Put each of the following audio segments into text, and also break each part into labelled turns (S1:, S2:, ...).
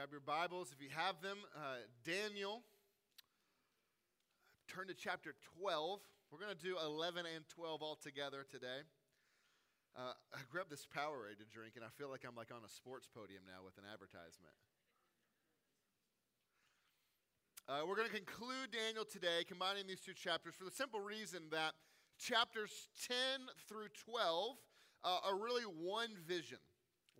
S1: Grab your Bibles if you have them. Uh, Daniel, turn to chapter 12. We're going to do 11 and 12 all together today. Uh, I grabbed this Powerade to drink, and I feel like I'm like on a sports podium now with an advertisement. Uh, we're going to conclude Daniel today, combining these two chapters for the simple reason that chapters 10 through 12 uh, are really one vision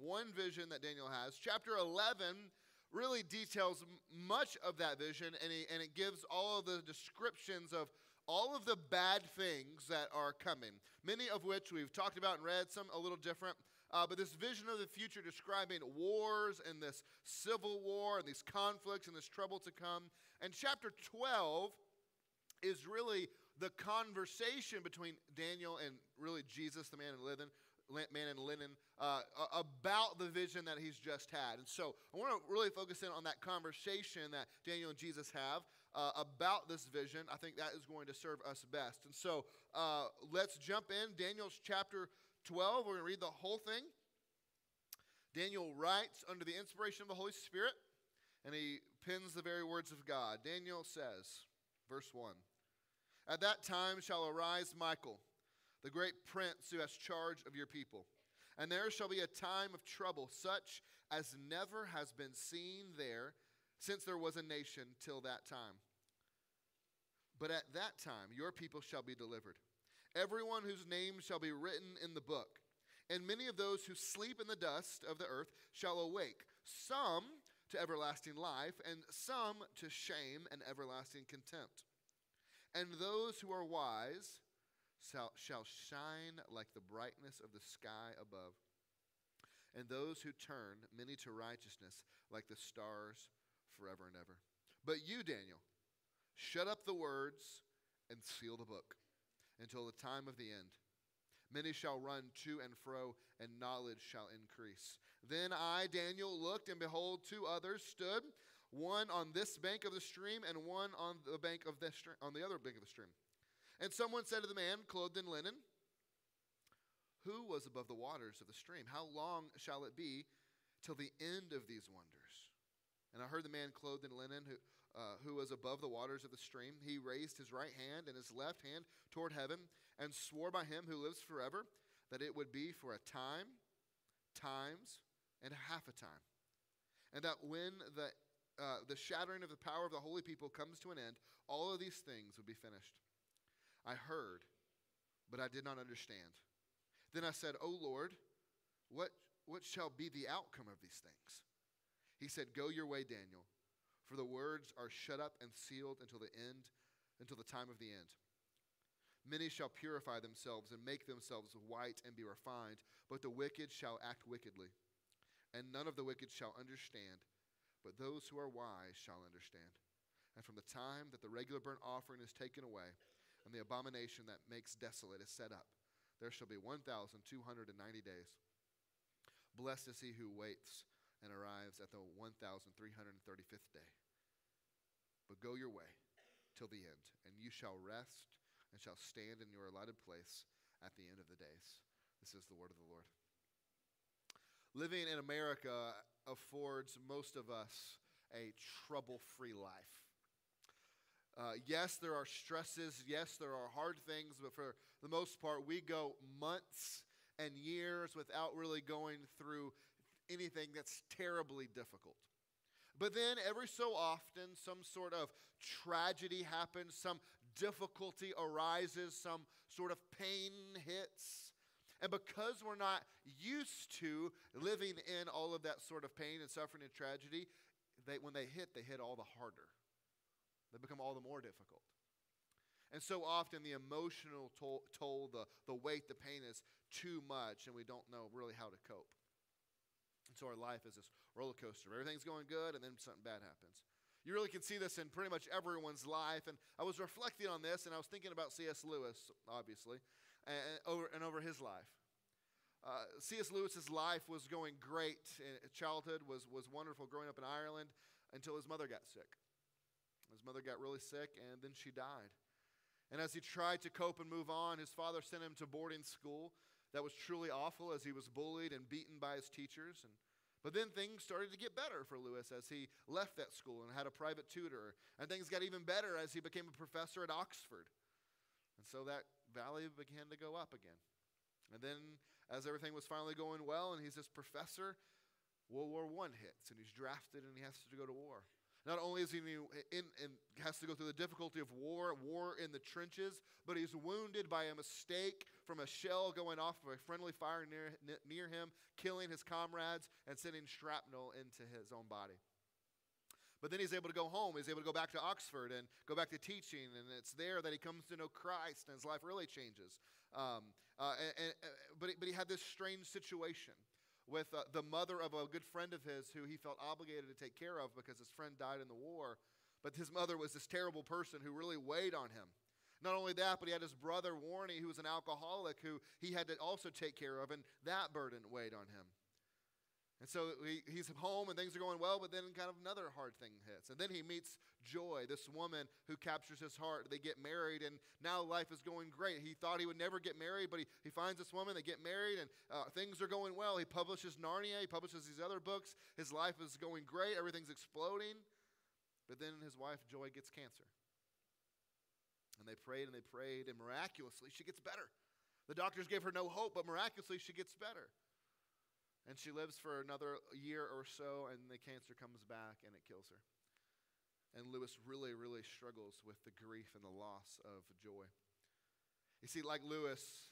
S1: one vision that Daniel has. Chapter 11 really details much of that vision, and, he, and it gives all of the descriptions of all of the bad things that are coming, many of which we've talked about and read, some a little different. Uh, but this vision of the future describing wars and this civil war and these conflicts and this trouble to come. And chapter 12 is really the conversation between Daniel and really Jesus, the man in linen, man in linen, uh, about the vision that he's just had. And so I want to really focus in on that conversation that Daniel and Jesus have uh, about this vision. I think that is going to serve us best. And so uh, let's jump in. Daniel's chapter 12. We're going to read the whole thing. Daniel writes under the inspiration of the Holy Spirit, and he pins the very words of God. Daniel says, verse 1 At that time shall arise Michael the great prince who has charge of your people. And there shall be a time of trouble, such as never has been seen there since there was a nation till that time. But at that time, your people shall be delivered, everyone whose name shall be written in the book. And many of those who sleep in the dust of the earth shall awake, some to everlasting life, and some to shame and everlasting contempt. And those who are wise, shall, shine like the brightness of the sky above, and those who turn many to righteousness like the stars forever and ever. But you, Daniel, shut up the words and seal the book until the time of the end. Many shall run to and fro, and knowledge shall increase. Then I, Daniel, looked, and behold, two others stood, one on this bank of the stream, and one on the bank of the on the other bank of the stream. And someone said to the man clothed in linen, Who was above the waters of the stream? How long shall it be till the end of these wonders? And I heard the man clothed in linen who, uh, who was above the waters of the stream. He raised his right hand and his left hand toward heaven and swore by him who lives forever that it would be for a time, times, and half a time. And that when the, uh, the shattering of the power of the holy people comes to an end, all of these things would be finished. I heard, but I did not understand. Then I said, O Lord, what, what shall be the outcome of these things? He said, Go your way, Daniel, for the words are shut up and sealed until the end, until the time of the end. Many shall purify themselves and make themselves white and be refined, but the wicked shall act wickedly. And none of the wicked shall understand, but those who are wise shall understand. And from the time that the regular burnt offering is taken away, and the abomination that makes desolate is set up. There shall be 1,290 days. Blessed is he who waits and arrives at the 1,335th day. But go your way till the end, and you shall rest and shall stand in your allotted place at the end of the days. This is the word of the Lord. Living in America affords most of us a trouble free life. Uh, yes, there are stresses. Yes, there are hard things, but for the most part, we go months and years without really going through anything that's terribly difficult. But then every so often, some sort of tragedy happens, some difficulty arises, some sort of pain hits. And because we're not used to living in all of that sort of pain and suffering and tragedy, they, when they hit, they hit all the harder. They become all the more difficult. And so often the emotional toll, toll, the, the weight, the pain is too much, and we don't know really how to cope. And so our life is this roller coaster. Everything's going good, and then something bad happens. You really can see this in pretty much everyone's life. And I was reflecting on this, and I was thinking about C.S. Lewis, obviously, and over, and over his life. Uh, C.S. Lewis's life was going great. Childhood was, was wonderful growing up in Ireland until his mother got sick. His mother got really sick, and then she died. And as he tried to cope and move on, his father sent him to boarding school that was truly awful as he was bullied and beaten by his teachers. And But then things started to get better for Lewis as he left that school and had a private tutor. And things got even better as he became a professor at Oxford. And so that valley began to go up again. And then, as everything was finally going well, and he's this professor, World War I hits, and he's drafted and he has to go to war. Not only is he in, in, has to go through the difficulty of war, war in the trenches, but he's wounded by a mistake from a shell going off of a friendly fire near, near him, killing his comrades and sending shrapnel into his own body. But then he's able to go home. He's able to go back to Oxford and go back to teaching. And it's there that he comes to know Christ and his life really changes. Um, uh, and, and, but, he, but he had this strange situation with uh, the mother of a good friend of his who he felt obligated to take care of because his friend died in the war. But his mother was this terrible person who really weighed on him. Not only that, but he had his brother Warnie, who was an alcoholic, who he had to also take care of, and that burden weighed on him. And so he, he's home and things are going well, but then kind of another hard thing hits. And then he meets Joy, this woman who captures his heart. They get married, and now life is going great. He thought he would never get married, but he, he finds this woman, they get married, and uh, things are going well. He publishes Narnia, he publishes these other books. His life is going great, everything's exploding. But then his wife, Joy, gets cancer. And they prayed and they prayed, and miraculously, she gets better. The doctors gave her no hope, but miraculously, she gets better. And she lives for another year or so, and the cancer comes back and it kills her. And Lewis really, really struggles with the grief and the loss of joy. You see, like Lewis,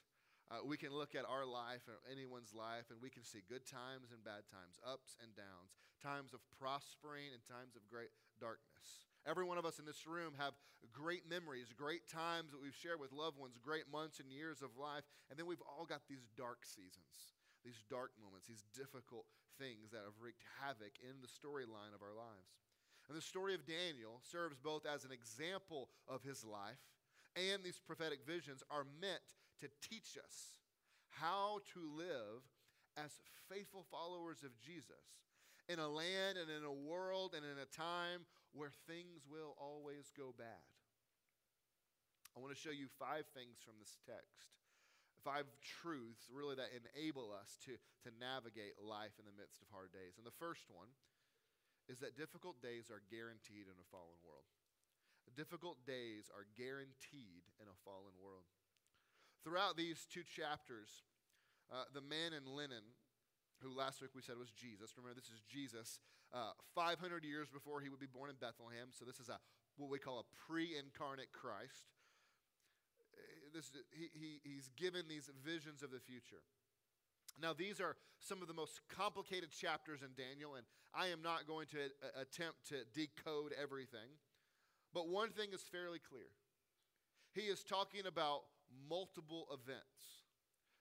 S1: uh, we can look at our life or anyone's life, and we can see good times and bad times, ups and downs, times of prospering and times of great darkness. Every one of us in this room have great memories, great times that we've shared with loved ones, great months and years of life, and then we've all got these dark seasons these dark moments, these difficult things that have wreaked havoc in the storyline of our lives. And the story of Daniel serves both as an example of his life and these prophetic visions are meant to teach us how to live as faithful followers of Jesus in a land and in a world and in a time where things will always go bad. I want to show you five things from this text five truths really that enable us to, to navigate life in the midst of hard days. And the first one is that difficult days are guaranteed in a fallen world. Difficult days are guaranteed in a fallen world. Throughout these two chapters, uh, the man in linen, who last week we said was Jesus, remember this is Jesus, uh, 500 years before he would be born in Bethlehem. So this is a what we call a pre incarnate Christ this, he, he, he's given these visions of the future. Now, these are some of the most complicated chapters in Daniel, and I am not going to uh, attempt to decode everything. But one thing is fairly clear he is talking about multiple events.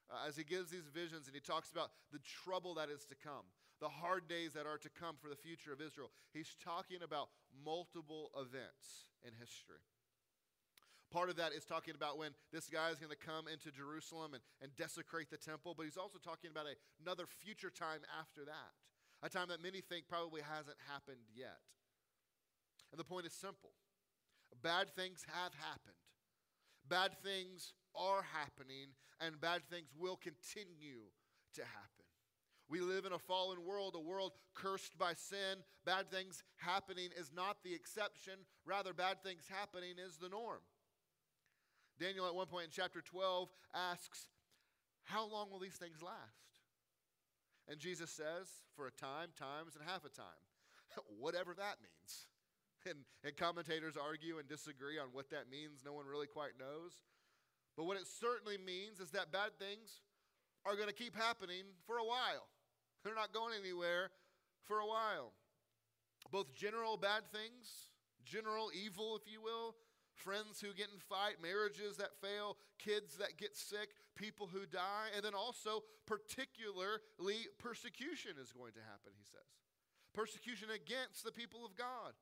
S1: Uh, as he gives these visions and he talks about the trouble that is to come, the hard days that are to come for the future of Israel, he's talking about multiple events in history. Part of that is talking about when this guy is going to come into Jerusalem and, and desecrate the temple, but he's also talking about a, another future time after that, a time that many think probably hasn't happened yet. And the point is simple bad things have happened, bad things are happening, and bad things will continue to happen. We live in a fallen world, a world cursed by sin. Bad things happening is not the exception, rather, bad things happening is the norm. Daniel, at one point in chapter 12, asks, How long will these things last? And Jesus says, For a time, times, and half a time. Whatever that means. And, and commentators argue and disagree on what that means. No one really quite knows. But what it certainly means is that bad things are going to keep happening for a while. They're not going anywhere for a while. Both general bad things, general evil, if you will, friends who get in fight, marriages that fail, kids that get sick, people who die, and then also particularly persecution is going to happen, he says. Persecution against the people of God.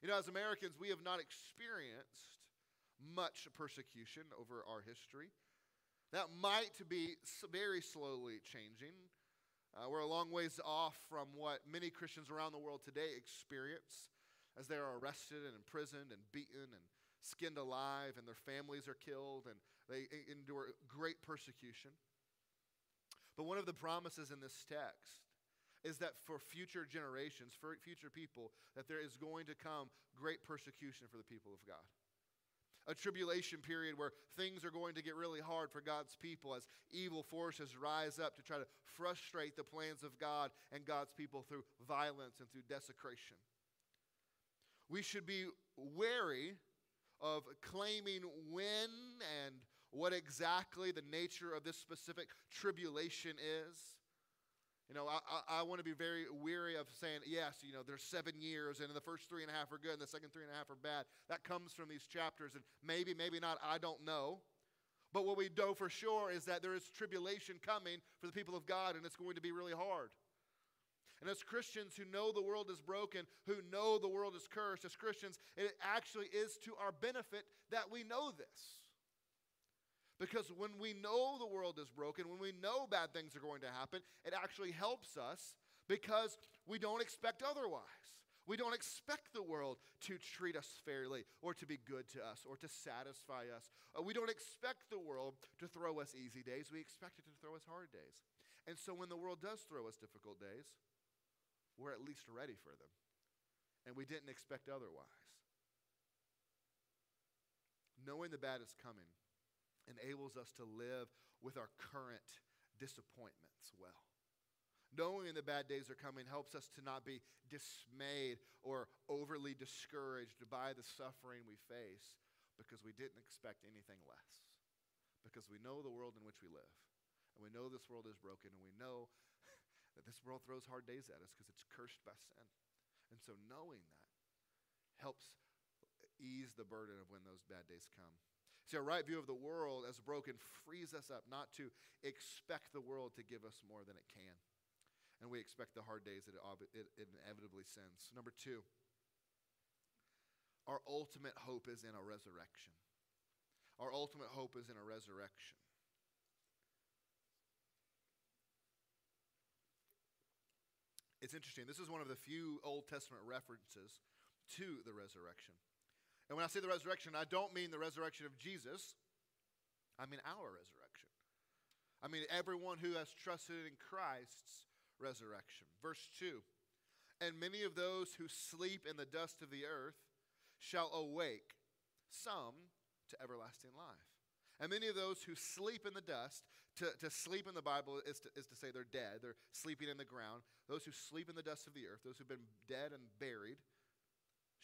S1: You know, as Americans, we have not experienced much persecution over our history. That might be very slowly changing. Uh, we're a long ways off from what many Christians around the world today experience as they are arrested and imprisoned and beaten and skinned alive, and their families are killed, and they endure great persecution. But one of the promises in this text is that for future generations, for future people, that there is going to come great persecution for the people of God. A tribulation period where things are going to get really hard for God's people as evil forces rise up to try to frustrate the plans of God and God's people through violence and through desecration. We should be wary of claiming when and what exactly the nature of this specific tribulation is. You know, I, I, I want to be very weary of saying, yes, you know, there's seven years, and the first three and a half are good, and the second three and a half are bad. That comes from these chapters, and maybe, maybe not, I don't know. But what we know for sure is that there is tribulation coming for the people of God, and it's going to be really hard. And as Christians who know the world is broken, who know the world is cursed, as Christians, it actually is to our benefit that we know this. Because when we know the world is broken, when we know bad things are going to happen, it actually helps us because we don't expect otherwise. We don't expect the world to treat us fairly or to be good to us or to satisfy us. Uh, we don't expect the world to throw us easy days. We expect it to throw us hard days. And so when the world does throw us difficult days, we're at least ready for them. And we didn't expect otherwise. Knowing the bad is coming enables us to live with our current disappointments well. Knowing the bad days are coming helps us to not be dismayed or overly discouraged by the suffering we face because we didn't expect anything less. Because we know the world in which we live. And we know this world is broken. And we know that this world throws hard days at us because it's cursed by sin. And so knowing that helps ease the burden of when those bad days come. See, a right view of the world as broken frees us up not to expect the world to give us more than it can. And we expect the hard days that it inevitably sends. Number two, our ultimate hope is in a resurrection. Our ultimate hope is in a resurrection. It's interesting. This is one of the few Old Testament references to the resurrection. And when I say the resurrection, I don't mean the resurrection of Jesus, I mean our resurrection. I mean everyone who has trusted in Christ's resurrection. Verse 2 And many of those who sleep in the dust of the earth shall awake, some to everlasting life. And many of those who sleep in the dust, to, to sleep in the Bible is to, is to say they're dead, they're sleeping in the ground. Those who sleep in the dust of the earth, those who've been dead and buried,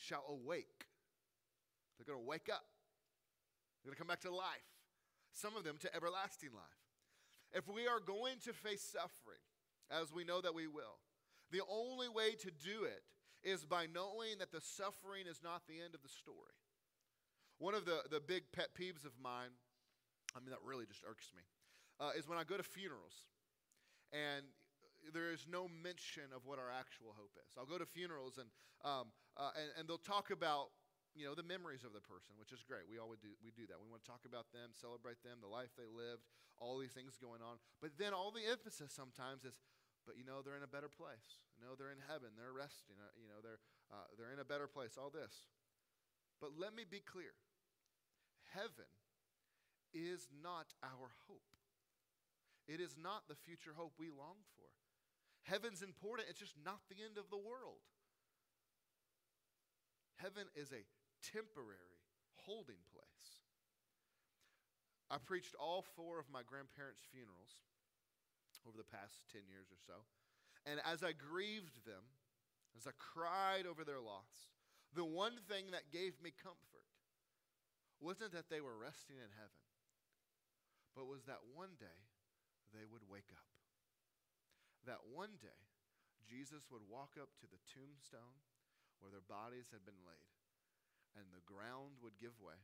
S1: shall awake they're going to wake up. They're going to come back to life. Some of them to everlasting life. If we are going to face suffering, as we know that we will, the only way to do it is by knowing that the suffering is not the end of the story. One of the, the big pet peeves of mine, I mean, that really just irks me, uh, is when I go to funerals and there is no mention of what our actual hope is. I'll go to funerals and, um, uh, and, and they'll talk about you know, the memories of the person, which is great. We always do, we do that. We want to talk about them, celebrate them, the life they lived, all these things going on. But then all the emphasis sometimes is, but you know, they're in a better place. You know, they're in heaven. They're resting. Uh, you know, they're, uh, they're in a better place. All this. But let me be clear. Heaven is not our hope. It is not the future hope we long for. Heaven's important. It's just not the end of the world. Heaven is a temporary holding place. I preached all four of my grandparents' funerals over the past 10 years or so. And as I grieved them, as I cried over their loss, the one thing that gave me comfort wasn't that they were resting in heaven, but was that one day they would wake up. That one day Jesus would walk up to the tombstone where their bodies had been laid and the ground would give way,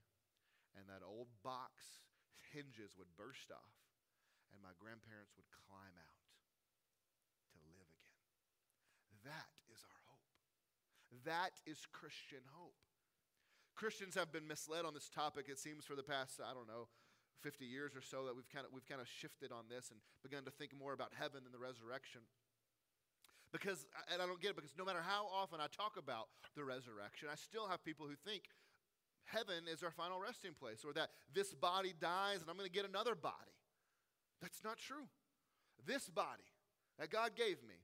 S1: and that old box hinges would burst off, and my grandparents would climb out to live again. That is our hope. That is Christian hope. Christians have been misled on this topic, it seems, for the past, I don't know, 50 years or so that we've kind of we've kind of shifted on this and begun to think more about heaven and the resurrection. Because, and I don't get it, because no matter how often I talk about the resurrection, I still have people who think heaven is our final resting place or that this body dies and I'm going to get another body. That's not true. This body that God gave me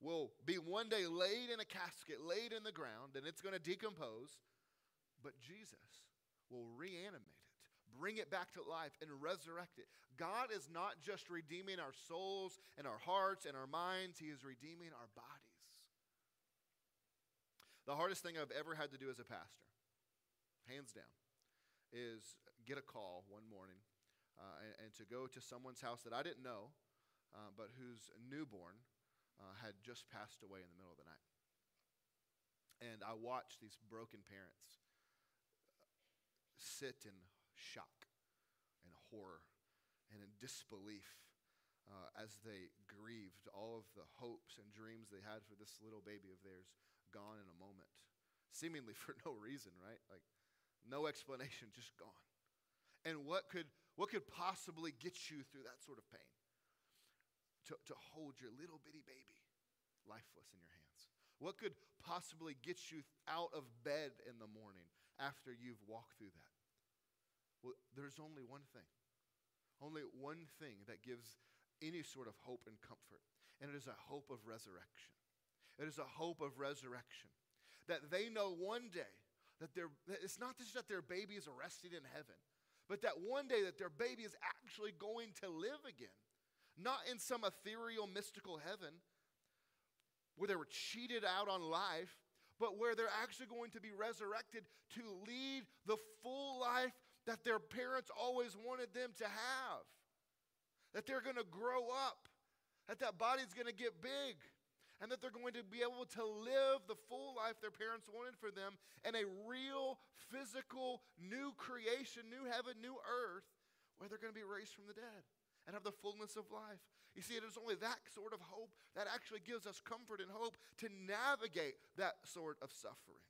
S1: will be one day laid in a casket, laid in the ground, and it's going to decompose. But Jesus will reanimate bring it back to life, and resurrect it. God is not just redeeming our souls and our hearts and our minds, He is redeeming our bodies. The hardest thing I've ever had to do as a pastor, hands down, is get a call one morning uh, and, and, to go to someone's house that I didn't know, uh, but whose newborn uh, had just passed away in the middle of the night. And I watched these broken parents sit in shock and horror and in disbelief uh, as they grieved all of the hopes and dreams they had for this little baby of theirs gone in a moment, seemingly for no reason, right? Like no explanation, just gone. And what could, what could possibly get you through that sort of pain? to, to hold your little bitty baby lifeless in your hands? What could possibly get you out of bed in the morning after you've walked through that? Well, there's only one thing. Only one thing that gives any sort of hope and comfort, and it is a hope of resurrection. It is a hope of resurrection. That they know one day that, they that it's not just that their baby is arrested in heaven, but that one day that their baby is actually going to live again not in some ethereal, mystical heaven where they were cheated out on life, but where they're actually going to be resurrected to lead the full life that their parents always wanted them to have. That they're going to grow up, that that body's going to get big, and that they're going to be able to live the full life their parents wanted for them in a real, physical, new creation, new heaven, new earth, where they're going to be raised from the dead and have the fullness of life. You see, it is only that sort of hope that actually gives us comfort and hope to navigate that sort of suffering.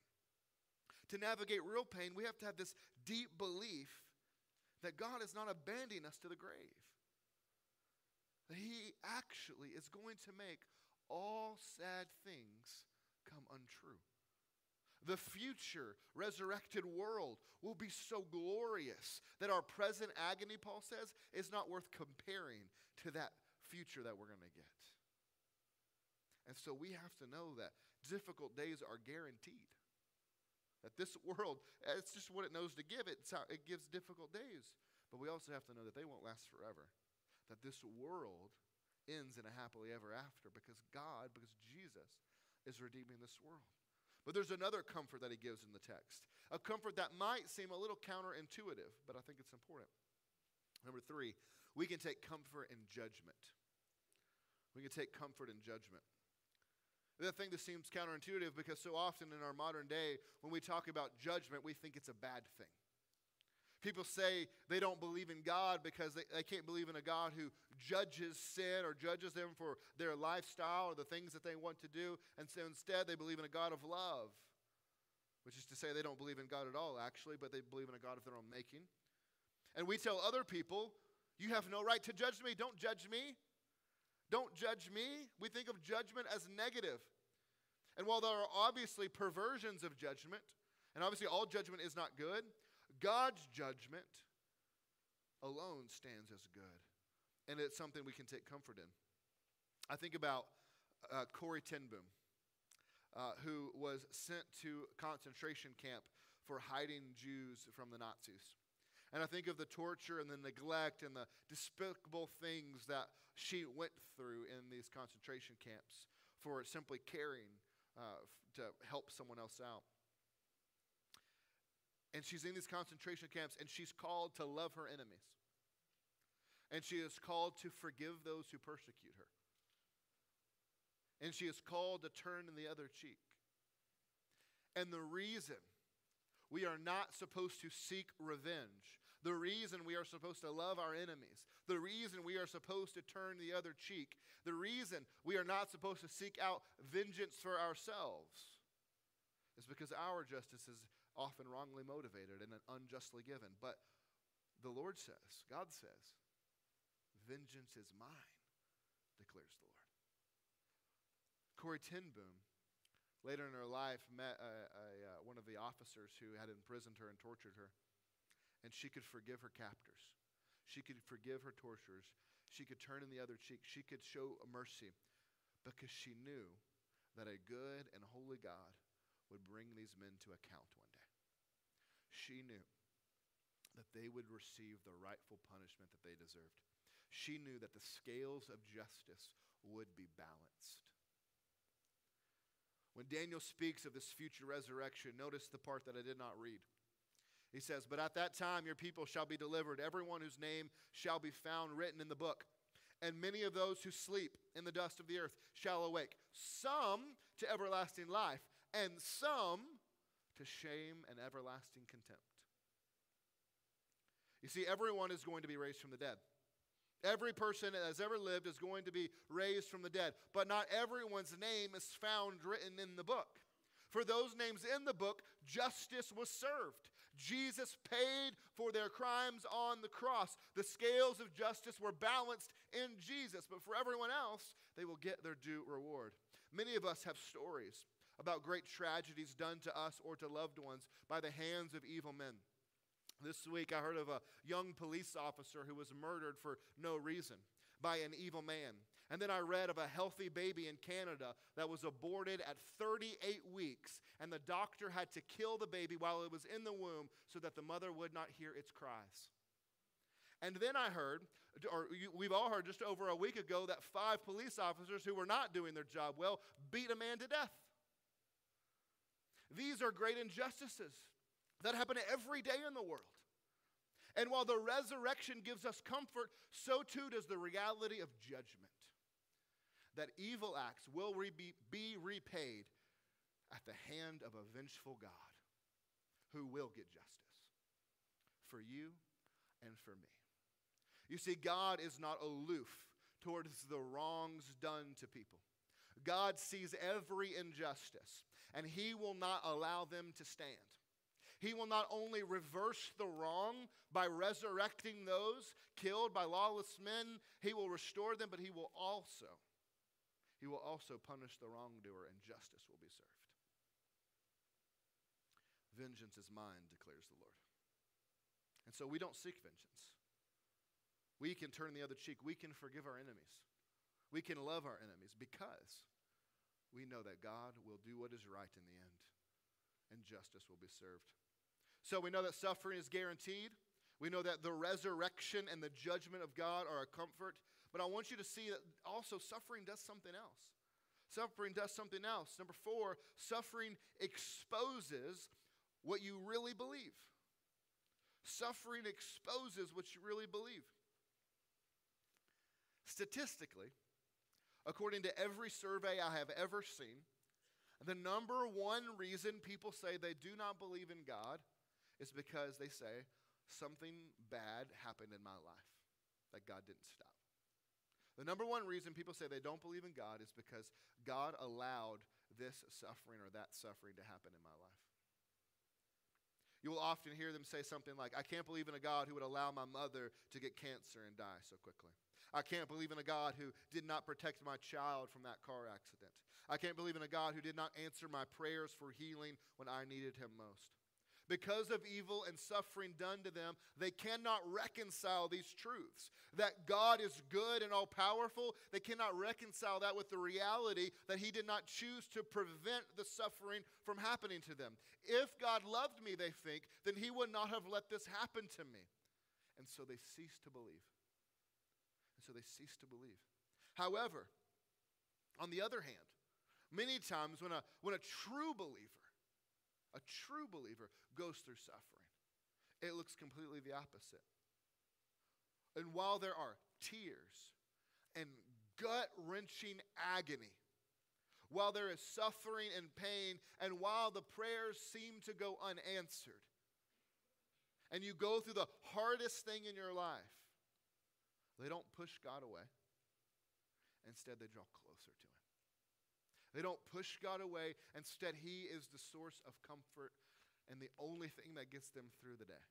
S1: To navigate real pain, we have to have this deep belief that God is not abandoning us to the grave. That He actually is going to make all sad things come untrue. The future resurrected world will be so glorious that our present agony, Paul says, is not worth comparing to that future that we're going to get. And so we have to know that difficult days are guaranteed. That this world, it's just what it knows to give. It's how it gives difficult days. But we also have to know that they won't last forever. That this world ends in a happily ever after because God, because Jesus is redeeming this world. But there's another comfort that he gives in the text, a comfort that might seem a little counterintuitive, but I think it's important. Number three, we can take comfort in judgment. We can take comfort in judgment. The thing that seems counterintuitive because so often in our modern day, when we talk about judgment, we think it's a bad thing. People say they don't believe in God because they, they can't believe in a God who judges sin or judges them for their lifestyle or the things that they want to do. And so instead, they believe in a God of love, which is to say they don't believe in God at all, actually, but they believe in a God of their own making. And we tell other people, you have no right to judge me. Don't judge me. Don't judge me. We think of judgment as negative. And while there are obviously perversions of judgment, and obviously all judgment is not good, God's judgment alone stands as good. And it's something we can take comfort in. I think about uh, Corrie ten Boom, uh, who was sent to concentration camp for hiding Jews from the Nazis. And I think of the torture and the neglect and the despicable things that she went through in these concentration camps for simply caring uh, to help someone else out. And she's in these concentration camps, and she's called to love her enemies. And she is called to forgive those who persecute her. And she is called to turn in the other cheek. And the reason we are not supposed to seek revenge, the reason we are supposed to love our enemies, the reason we are supposed to turn the other cheek, the reason we are not supposed to seek out vengeance for ourselves is because our justice is often wrongly motivated and unjustly given. But the Lord says, God says, vengeance is mine, declares the Lord. Corrie ten Boom, later in her life, met a, uh, one of the officers who had imprisoned her and tortured her. And she could forgive her captors. She could forgive her torturers. She could turn in the other cheek. She could show mercy. because she knew that a good and holy God would bring these men to account one day. She knew that they would receive the rightful punishment that they deserved. She knew that the scales of justice would be balanced. When Daniel speaks of this future resurrection, notice the part that I did not read. He says, But at that time your people shall be delivered, everyone whose name shall be found written in the book. And many of those who sleep in the dust of the earth shall awake, some to everlasting life, and some to shame and everlasting contempt. You see, everyone is going to be raised from the dead. Every person that has ever lived is going to be raised from the dead, but not everyone's name is found written in the book. For those names in the book, justice was served. Jesus paid for their crimes on the cross. The scales of justice were balanced in Jesus, but for everyone else, they will get their due reward. Many of us have stories about great tragedies done to us or to loved ones by the hands of evil men. This week, I heard of a young police officer who was murdered for no reason by an evil man. And then I read of a healthy baby in Canada that was aborted at 38 weeks, and the doctor had to kill the baby while it was in the womb so that the mother would not hear its cries. And then I heard, or we've all heard just over a week ago, that five police officers who were not doing their job well beat a man to death. These are great injustices that happen every day in the world. And while the resurrection gives us comfort, so too does the reality of judgment. That evil acts will re- be, be repaid at the hand of a vengeful God who will get justice for you and for me. You see, God is not aloof towards the wrongs done to people. God sees every injustice, and He will not allow them to stand. He will not only reverse the wrong by resurrecting those killed by lawless men, he will restore them, but he will also he will also punish the wrongdoer and justice will be served. Vengeance is mine, declares the Lord. And so we don't seek vengeance. We can turn the other cheek. We can forgive our enemies. We can love our enemies because we know that God will do what is right in the end and justice will be served. So we know that suffering is guaranteed. We know that the resurrection and the judgment of God are a comfort. But I want you to see that also suffering does something else. Suffering does something else. Number four, suffering exposes what you really believe. Suffering exposes what you really believe. Statistically, according to every survey I have ever seen, the number one reason people say they do not believe in God is because they say, something bad happened in my life that God didn't stop. The number one reason people say they don't believe in God is because God allowed this suffering or that suffering to happen in my life. You will often hear them say something like, I can't believe in a God who would allow my mother to get cancer and die so quickly. I can't believe in a God who did not protect my child from that car accident. I can't believe in a God who did not answer my prayers for healing when I needed him most because of evil and suffering done to them, they cannot reconcile these truths. That God is good and all powerful, they cannot reconcile that with the reality that He did not choose to prevent the suffering from happening to them. If God loved me, they think, then He would not have let this happen to me. And so they cease to believe. And so they cease to believe. However, on the other hand, many times when a, when a true believer a true believer goes through suffering. It looks completely the opposite. And while there are tears and gut wrenching agony, while there is suffering and pain, and while the prayers seem to go unanswered, and you go through the hardest thing in your life, they don't push God away. Instead, they draw closer to Him. They don't push God away. Instead, He is the source of comfort and the only thing that gets them through the day.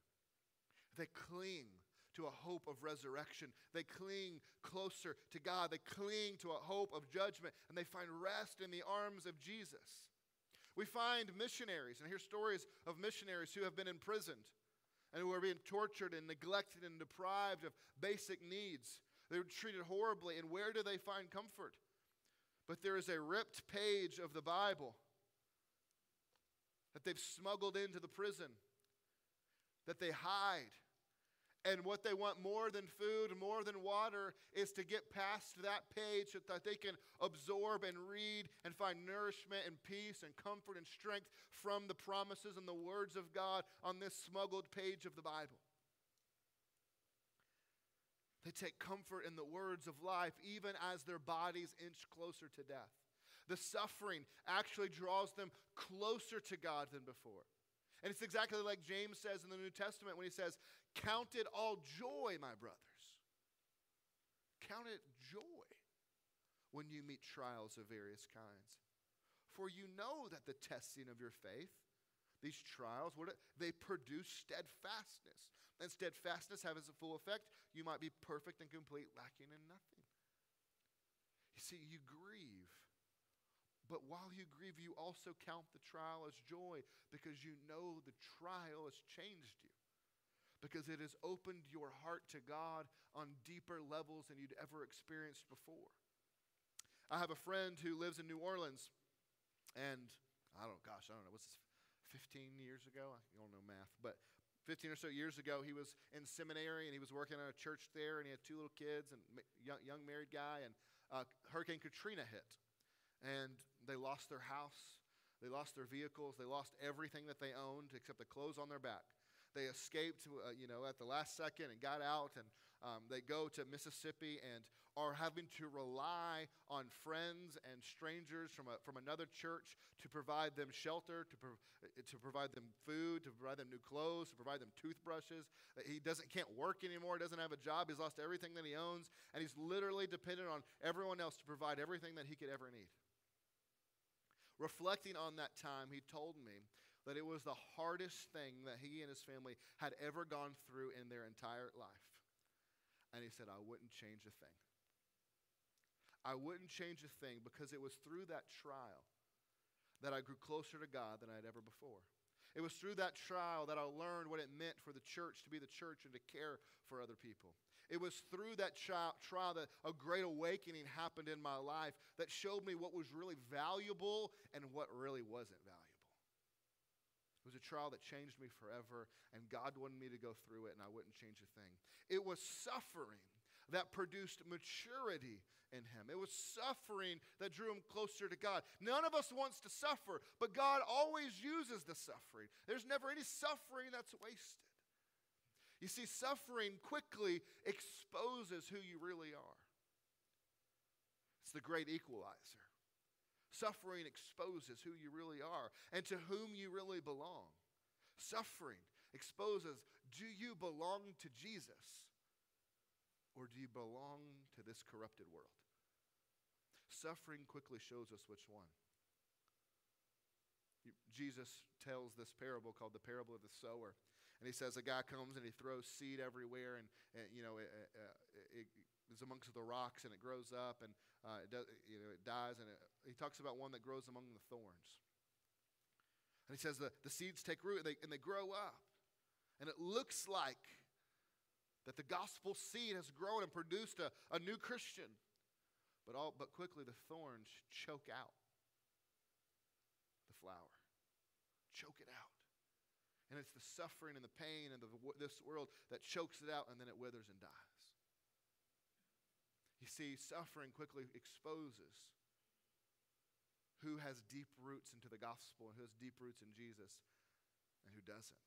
S1: They cling to a hope of resurrection. They cling closer to God. They cling to a hope of judgment, and they find rest in the arms of Jesus. We find missionaries, and hear stories of missionaries who have been imprisoned and who are being tortured and neglected and deprived of basic needs. They were treated horribly, and where do they find comfort? But there is a ripped page of the Bible that they've smuggled into the prison, that they hide. And what they want more than food, more than water, is to get past that page so that they can absorb and read and find nourishment and peace and comfort and strength from the promises and the words of God on this smuggled page of the Bible. They take comfort in the words of life even as their bodies inch closer to death. The suffering actually draws them closer to God than before. And it's exactly like James says in the New Testament when he says, Count it all joy, my brothers. Count it joy when you meet trials of various kinds. For you know that the testing of your faith, these trials, what they produce steadfastness. And steadfastness has a full effect. You might be perfect and complete, lacking in nothing. You see, you grieve but while you grieve, you also count the trial as joy because you know the trial has changed you. Because it has opened your heart to God on deeper levels than you'd ever experienced before. I have a friend who lives in New Orleans, and I don't, gosh, I don't know, was this 15 years ago? I don't know math, but 15 or so years ago, he was in seminary and he was working at a church there, and he had two little kids and young, young married guy, and uh, Hurricane Katrina hit. And they lost their house, they lost their vehicles, they lost everything that they owned except the clothes on their back. They escaped, uh, you know, at the last second and got out, and um, they go to Mississippi and are having to rely on friends and strangers from, a, from another church to provide them shelter, to, pro- eh, to provide them food, to provide them new clothes, to provide them toothbrushes. Eh, he doesn't can't work anymore, doesn't have a job, he's lost everything that he owns, and he's literally dependent on everyone else to provide everything that he could ever need reflecting on that time, he told me that it was the hardest thing that he and his family had ever gone through in their entire life. And he said, I wouldn't change a thing. I wouldn't change a thing because it was through that trial that I grew closer to God than I had ever before. It was through that trial that I learned what it meant for the church to be the church and to care for other people. It was through that trial, trial that a great awakening happened in my life that showed me what was really valuable and what really wasn't valuable. It was a trial that changed me forever, and God wanted me to go through it, and I wouldn't change a thing. It was suffering that produced maturity in him. It was suffering that drew him closer to God. None of us wants to suffer, but God always uses the suffering. There's never any suffering that's wasted. You see, suffering quickly exposes who you really are. It's the great equalizer. Suffering exposes who you really are and to whom you really belong. Suffering exposes do you belong to Jesus or do you belong to this corrupted world? Suffering quickly shows us which one. Jesus tells this parable called the parable of the sower. And he says a guy comes and he throws seed everywhere, and, and you know, it, it, it, it's amongst the rocks, and it grows up, and uh, it, does, you know, it dies. And he talks about one that grows among the thorns. And he says the, the seeds take root and they, and they grow up. And it looks like that the gospel seed has grown and produced a, a new Christian. But, all, but quickly the thorns choke out the flower, choke it out. And it's the suffering and the pain and the, this world that chokes it out and then it withers and dies. You see, suffering quickly exposes who has deep roots into the gospel and who has deep roots in Jesus and who doesn't.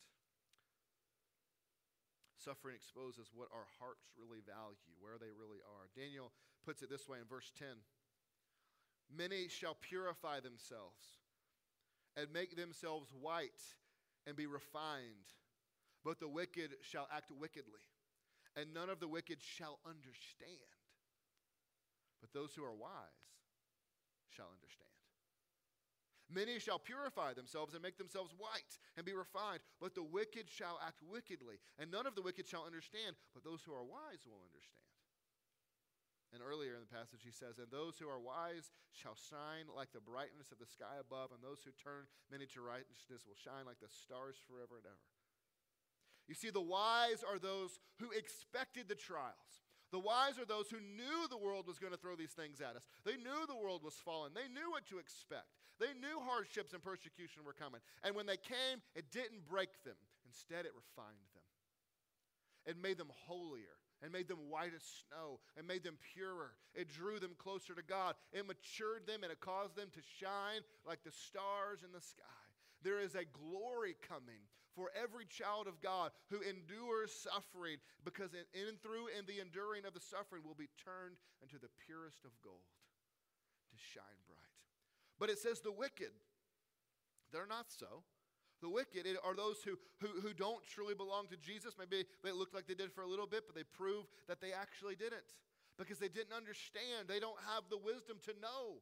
S1: Suffering exposes what our hearts really value, where they really are. Daniel puts it this way in verse 10 Many shall purify themselves and make themselves white and be refined. But the wicked shall act wickedly, and none of the wicked shall understand. But those who are wise shall understand. Many shall purify themselves and make themselves white and be refined, but the wicked shall act wickedly, and none of the wicked shall understand, but those who are wise will understand. And earlier in the passage, he says, And those who are wise shall shine like the brightness of the sky above, and those who turn many to righteousness will shine like the stars forever and ever. You see, the wise are those who expected the trials. The wise are those who knew the world was going to throw these things at us. They knew the world was fallen. They knew what to expect. They knew hardships and persecution were coming. And when they came, it didn't break them. Instead, it refined them. It made them holier and made them white as snow and made them purer. It drew them closer to God. It matured them and it caused them to shine like the stars in the sky. There is a glory coming for every child of God who endures suffering because in, in through in the enduring of the suffering will be turned into the purest of gold to shine bright. But it says the wicked, they're not so. The wicked are those who, who, who don't truly belong to Jesus. Maybe they look like they did for a little bit, but they prove that they actually didn't because they didn't understand. They don't have the wisdom to know.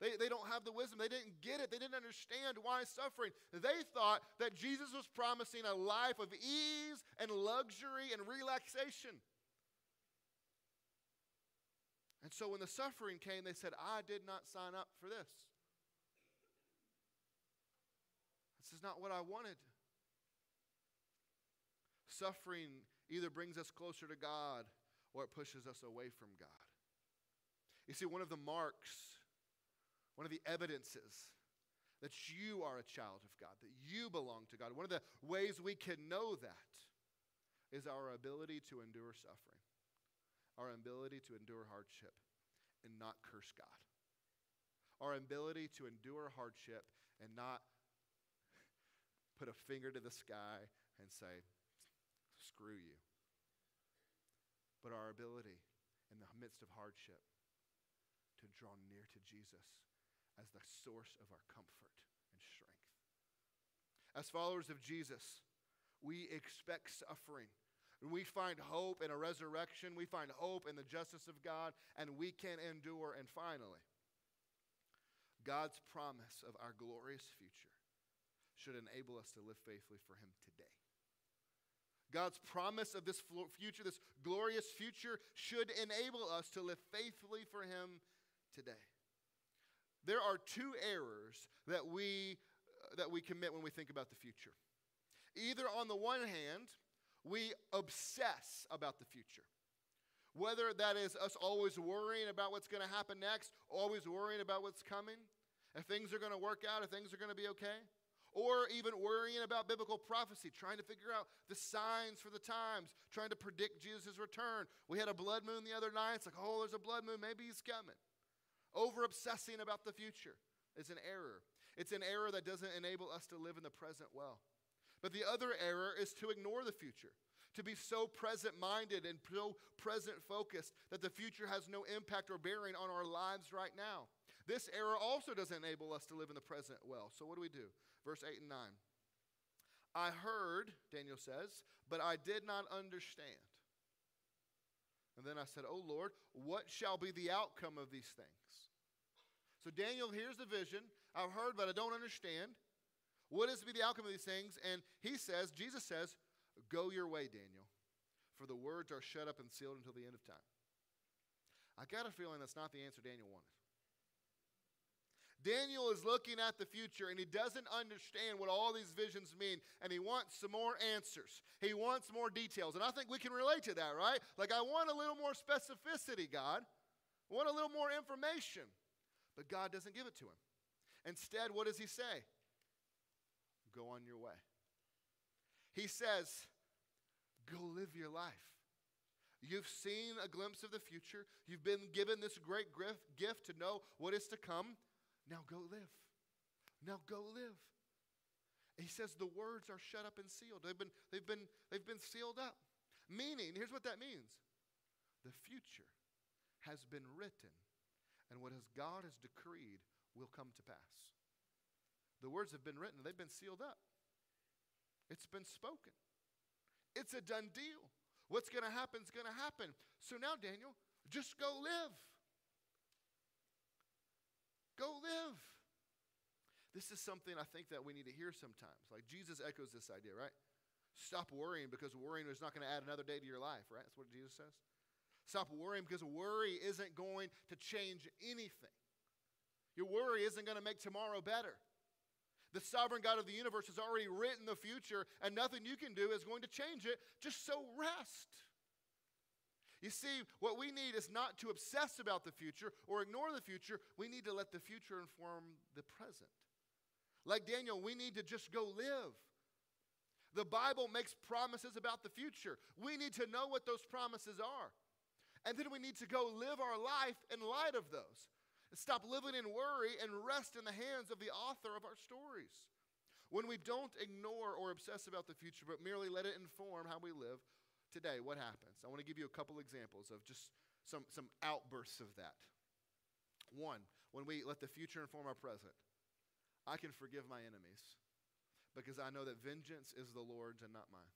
S1: They, they don't have the wisdom. They didn't get it. They didn't understand why suffering. They thought that Jesus was promising a life of ease and luxury and relaxation. And so when the suffering came, they said, I did not sign up for this. This is not what I wanted. Suffering either brings us closer to God or it pushes us away from God. You see, one of the marks, one of the evidences that you are a child of God, that you belong to God, one of the ways we can know that is our ability to endure suffering, our ability to endure hardship and not curse God, our ability to endure hardship and not put a finger to the sky and say, screw you. But our ability in the midst of hardship to draw near to Jesus as the source of our comfort and strength. As followers of Jesus, we expect suffering. We find hope in a resurrection. We find hope in the justice of God, and we can endure. And finally, God's promise of our glorious future should enable us to live faithfully for Him today. God's promise of this future, this glorious future, should enable us to live faithfully for Him today. There are two errors that we, uh, that we commit when we think about the future. Either, on the one hand, we obsess about the future. Whether that is us always worrying about what's going to happen next, always worrying about what's coming, if things are going to work out, if things are going to be okay or even worrying about biblical prophecy, trying to figure out the signs for the times, trying to predict Jesus' return. We had a blood moon the other night. It's like, oh, there's a blood moon. Maybe he's coming. Over obsessing about the future is an error. It's an error that doesn't enable us to live in the present well. But the other error is to ignore the future, to be so present minded and so present focused that the future has no impact or bearing on our lives right now. This error also doesn't enable us to live in the present well. So, what do we do? Verse 8 and 9. I heard, Daniel says, but I did not understand. And then I said, Oh Lord, what shall be the outcome of these things? So Daniel hears the vision. I've heard, but I don't understand. What is to be the outcome of these things? And he says, Jesus says, Go your way, Daniel, for the words are shut up and sealed until the end of time. I got a feeling that's not the answer Daniel wanted. Daniel is looking at the future and he doesn't understand what all these visions mean and he wants some more answers. He wants more details. And I think we can relate to that, right? Like, I want a little more specificity, God. I want a little more information. But God doesn't give it to him. Instead, what does he say? Go on your way. He says, Go live your life. You've seen a glimpse of the future. You've been given this great gift to know what is to come. Now go live. Now go live. He says the words are shut up and sealed. They've been, they've been, they've been sealed up. Meaning, here's what that means the future has been written, and what has God has decreed will come to pass. The words have been written, they've been sealed up. It's been spoken. It's a done deal. What's going to happen is going to happen. So now, Daniel, just go live. Go live. This is something I think that we need to hear sometimes. Like Jesus echoes this idea, right? Stop worrying because worrying is not going to add another day to your life, right? That's what Jesus says. Stop worrying because worry isn't going to change anything. Your worry isn't going to make tomorrow better. The sovereign God of the universe has already written the future, and nothing you can do is going to change it. Just so rest. You see, what we need is not to obsess about the future or ignore the future. We need to let the future inform the present. Like Daniel, we need to just go live. The Bible makes promises about the future. We need to know what those promises are. And then we need to go live our life in light of those. Stop living in worry and rest in the hands of the author of our stories. When we don't ignore or obsess about the future, but merely let it inform how we live, today, what happens? I want to give you a couple examples of just some, some outbursts of that. One, when we let the future inform our present, I can forgive my enemies because I know that vengeance is the Lord's and not mine.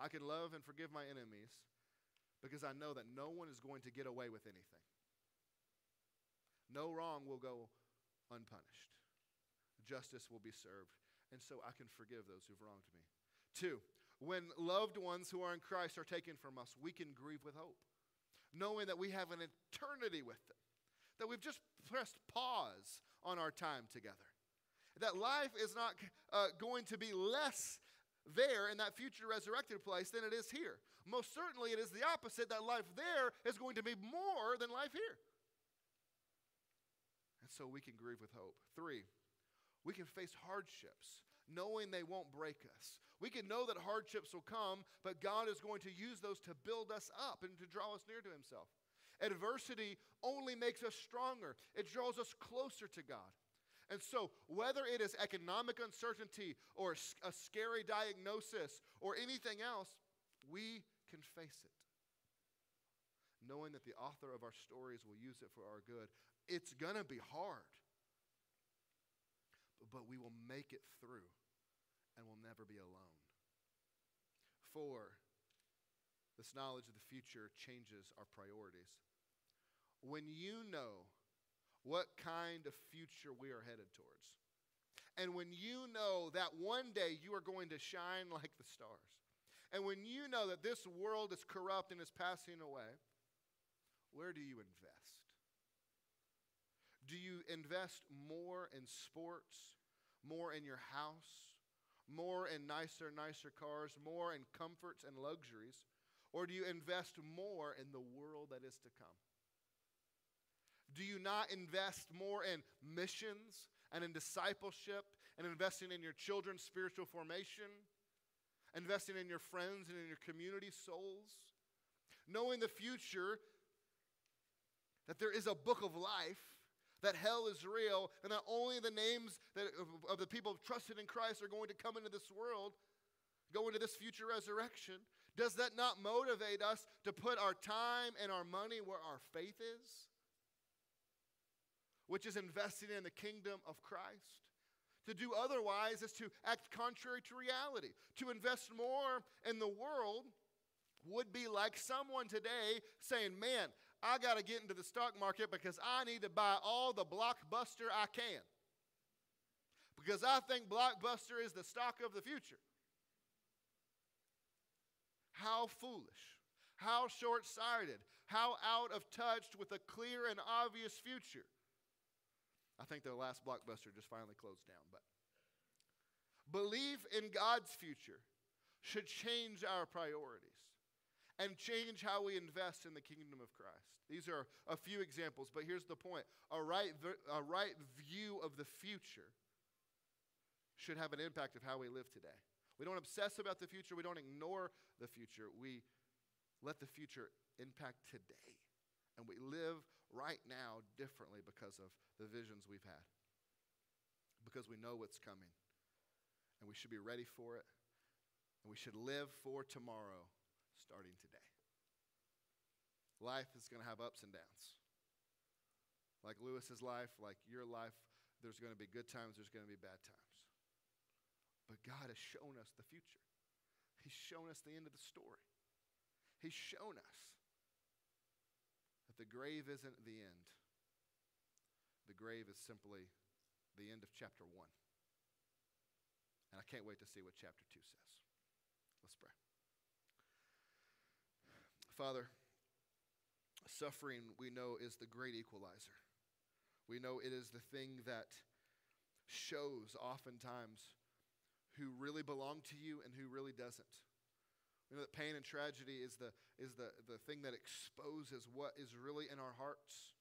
S1: I can love and forgive my enemies because I know that no one is going to get away with anything. No wrong will go unpunished. Justice will be served. And so I can forgive those who've wronged me. Two, when loved ones who are in Christ are taken from us, we can grieve with hope, knowing that we have an eternity with them, that we've just pressed pause on our time together, that life is not uh, going to be less there in that future resurrected place than it is here. Most certainly, it is the opposite that life there is going to be more than life here. And so we can grieve with hope. Three, we can face hardships knowing they won't break us. We can know that hardships will come, but God is going to use those to build us up and to draw us near to Himself. Adversity only makes us stronger, it draws us closer to God. And so, whether it is economic uncertainty or a scary diagnosis or anything else, we can face it. Knowing that the author of our stories will use it for our good. It's going to be hard, but we will make it through and we'll never be alone. Four, this knowledge of the future changes our priorities. When you know what kind of future we are headed towards, and when you know that one day you are going to shine like the stars, and when you know that this world is corrupt and is passing away, where do you invest? Do you invest more in sports, more in your house, more in nicer, nicer cars, more in comforts and luxuries? Or do you invest more in the world that is to come? Do you not invest more in missions and in discipleship and investing in your children's spiritual formation, investing in your friends and in your community souls? Knowing the future, that there is a book of life that hell is real and that only the names that, of, of the people trusted in Christ are going to come into this world, go into this future resurrection, does that not motivate us to put our time and our money where our faith is? Which is investing in the kingdom of Christ. To do otherwise is to act contrary to reality. To invest more in the world would be like someone today saying, Man, I got to get into the stock market because I need to buy all the blockbuster I can. Because I think blockbuster is the stock of the future. How foolish. How short sighted. How out of touch with a clear and obvious future. I think the last blockbuster just finally closed down, but belief in God's future should change our priorities and change how we invest in the kingdom of Christ. These are a few examples, but here's the point a right, a right view of the future should have an impact of how we live today. We don't obsess about the future, we don't ignore the future. We let the future impact today. And we live right now differently because of the visions we've had. Because we know what's coming. And we should be ready for it. And we should live for tomorrow starting today. Life is going to have ups and downs. Like Lewis's life, like your life, there's going to be good times, there's going to be bad times. But God has shown us the future. He's shown us the end of the story. He's shown us that the grave isn't the end. The grave is simply the end of chapter 1. And I can't wait to see what chapter 2 says. Let's pray. Father, suffering we know is the great equalizer. We know it is the thing that shows oftentimes who really belong to you and who really doesn't. We know that pain and tragedy is the, is the, the thing that exposes what is really in our hearts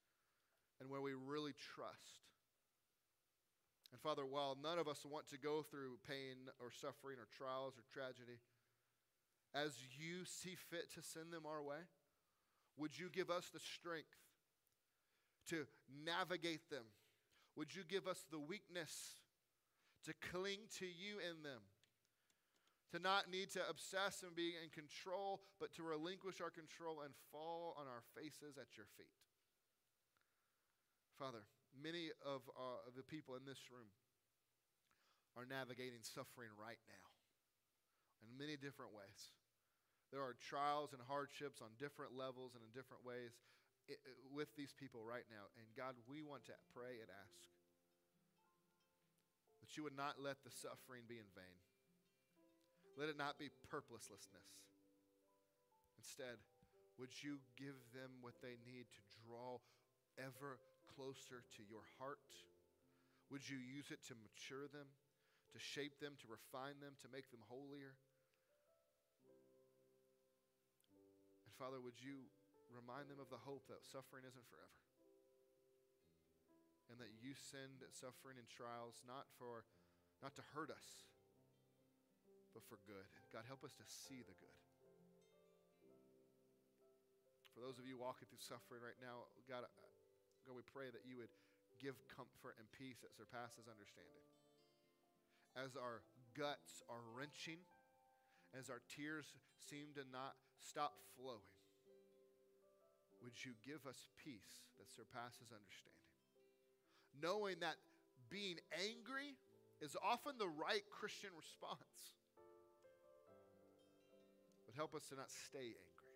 S1: and where we really trust. And Father, while none of us want to go through pain or suffering or trials or tragedy, as you see fit to send them our way, would you give us the strength to navigate them? Would you give us the weakness to cling to you in them? To not need to obsess and be in control, but to relinquish our control and fall on our faces at your feet. Father, many of uh, the people in this room are navigating suffering right now in many different ways. There are trials and hardships on different levels and in different ways with these people right now. And God, we want to pray and ask that you would not let the suffering be in vain. Let it not be purposelessness. Instead, would you give them what they need to draw ever closer to your heart? Would you use it to mature them, to shape them, to refine them, to make them holier? Father, would you remind them of the hope that suffering isn't forever? And that you send suffering and trials not for not to hurt us, but for good. God, help us to see the good. For those of you walking through suffering right now, God, uh, God, we pray that you would give comfort and peace that surpasses understanding. As our guts are wrenching, as our tears seem to not stop flowing, would you give us peace that surpasses understanding? Knowing that being angry is often the right Christian response. But help us to not stay angry.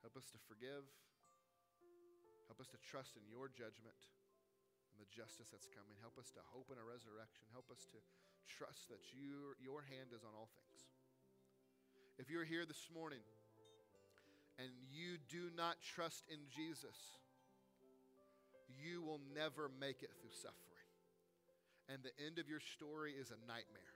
S1: Help us to forgive. Help us to trust in your judgment and the justice that's coming. Help us to hope in a resurrection. Help us to trust that you, your hand is on all things. If you're here this morning and you do not trust in Jesus, you will never make it through suffering. And the end of your story is a nightmare.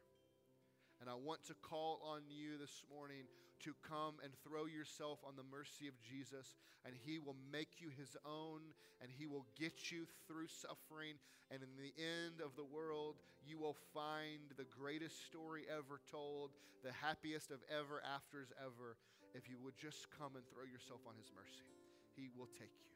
S1: And I want to call on you this morning to come and throw yourself on the mercy of Jesus, and He will make you His own, and He will get you through suffering. And in the end of the world, you will find the greatest story ever told, the happiest of ever afters ever, if you would just come and throw yourself on His mercy. He will take you.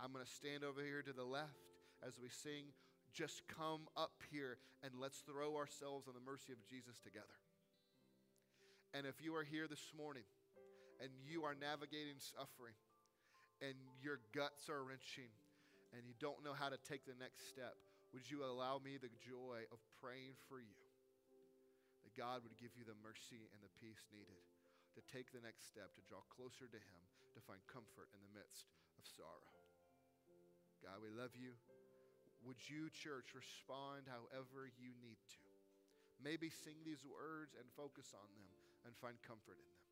S1: I'm going to stand over here to the left as we sing just come up here and let's throw ourselves on the mercy of Jesus together. And if you are here this morning and you are navigating suffering and your guts are wrenching and you don't know how to take the next step, would you allow me the joy of praying for you? That God would give you the mercy and the peace needed to take the next step, to draw closer to Him, to find comfort in the midst of sorrow. God, we love you. Would you, church, respond however you need to? Maybe sing these words and focus on them and find comfort in them.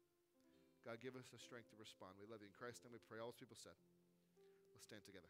S1: God, give us the strength to respond. We love you in Christ and we pray. All those people said, let's stand together.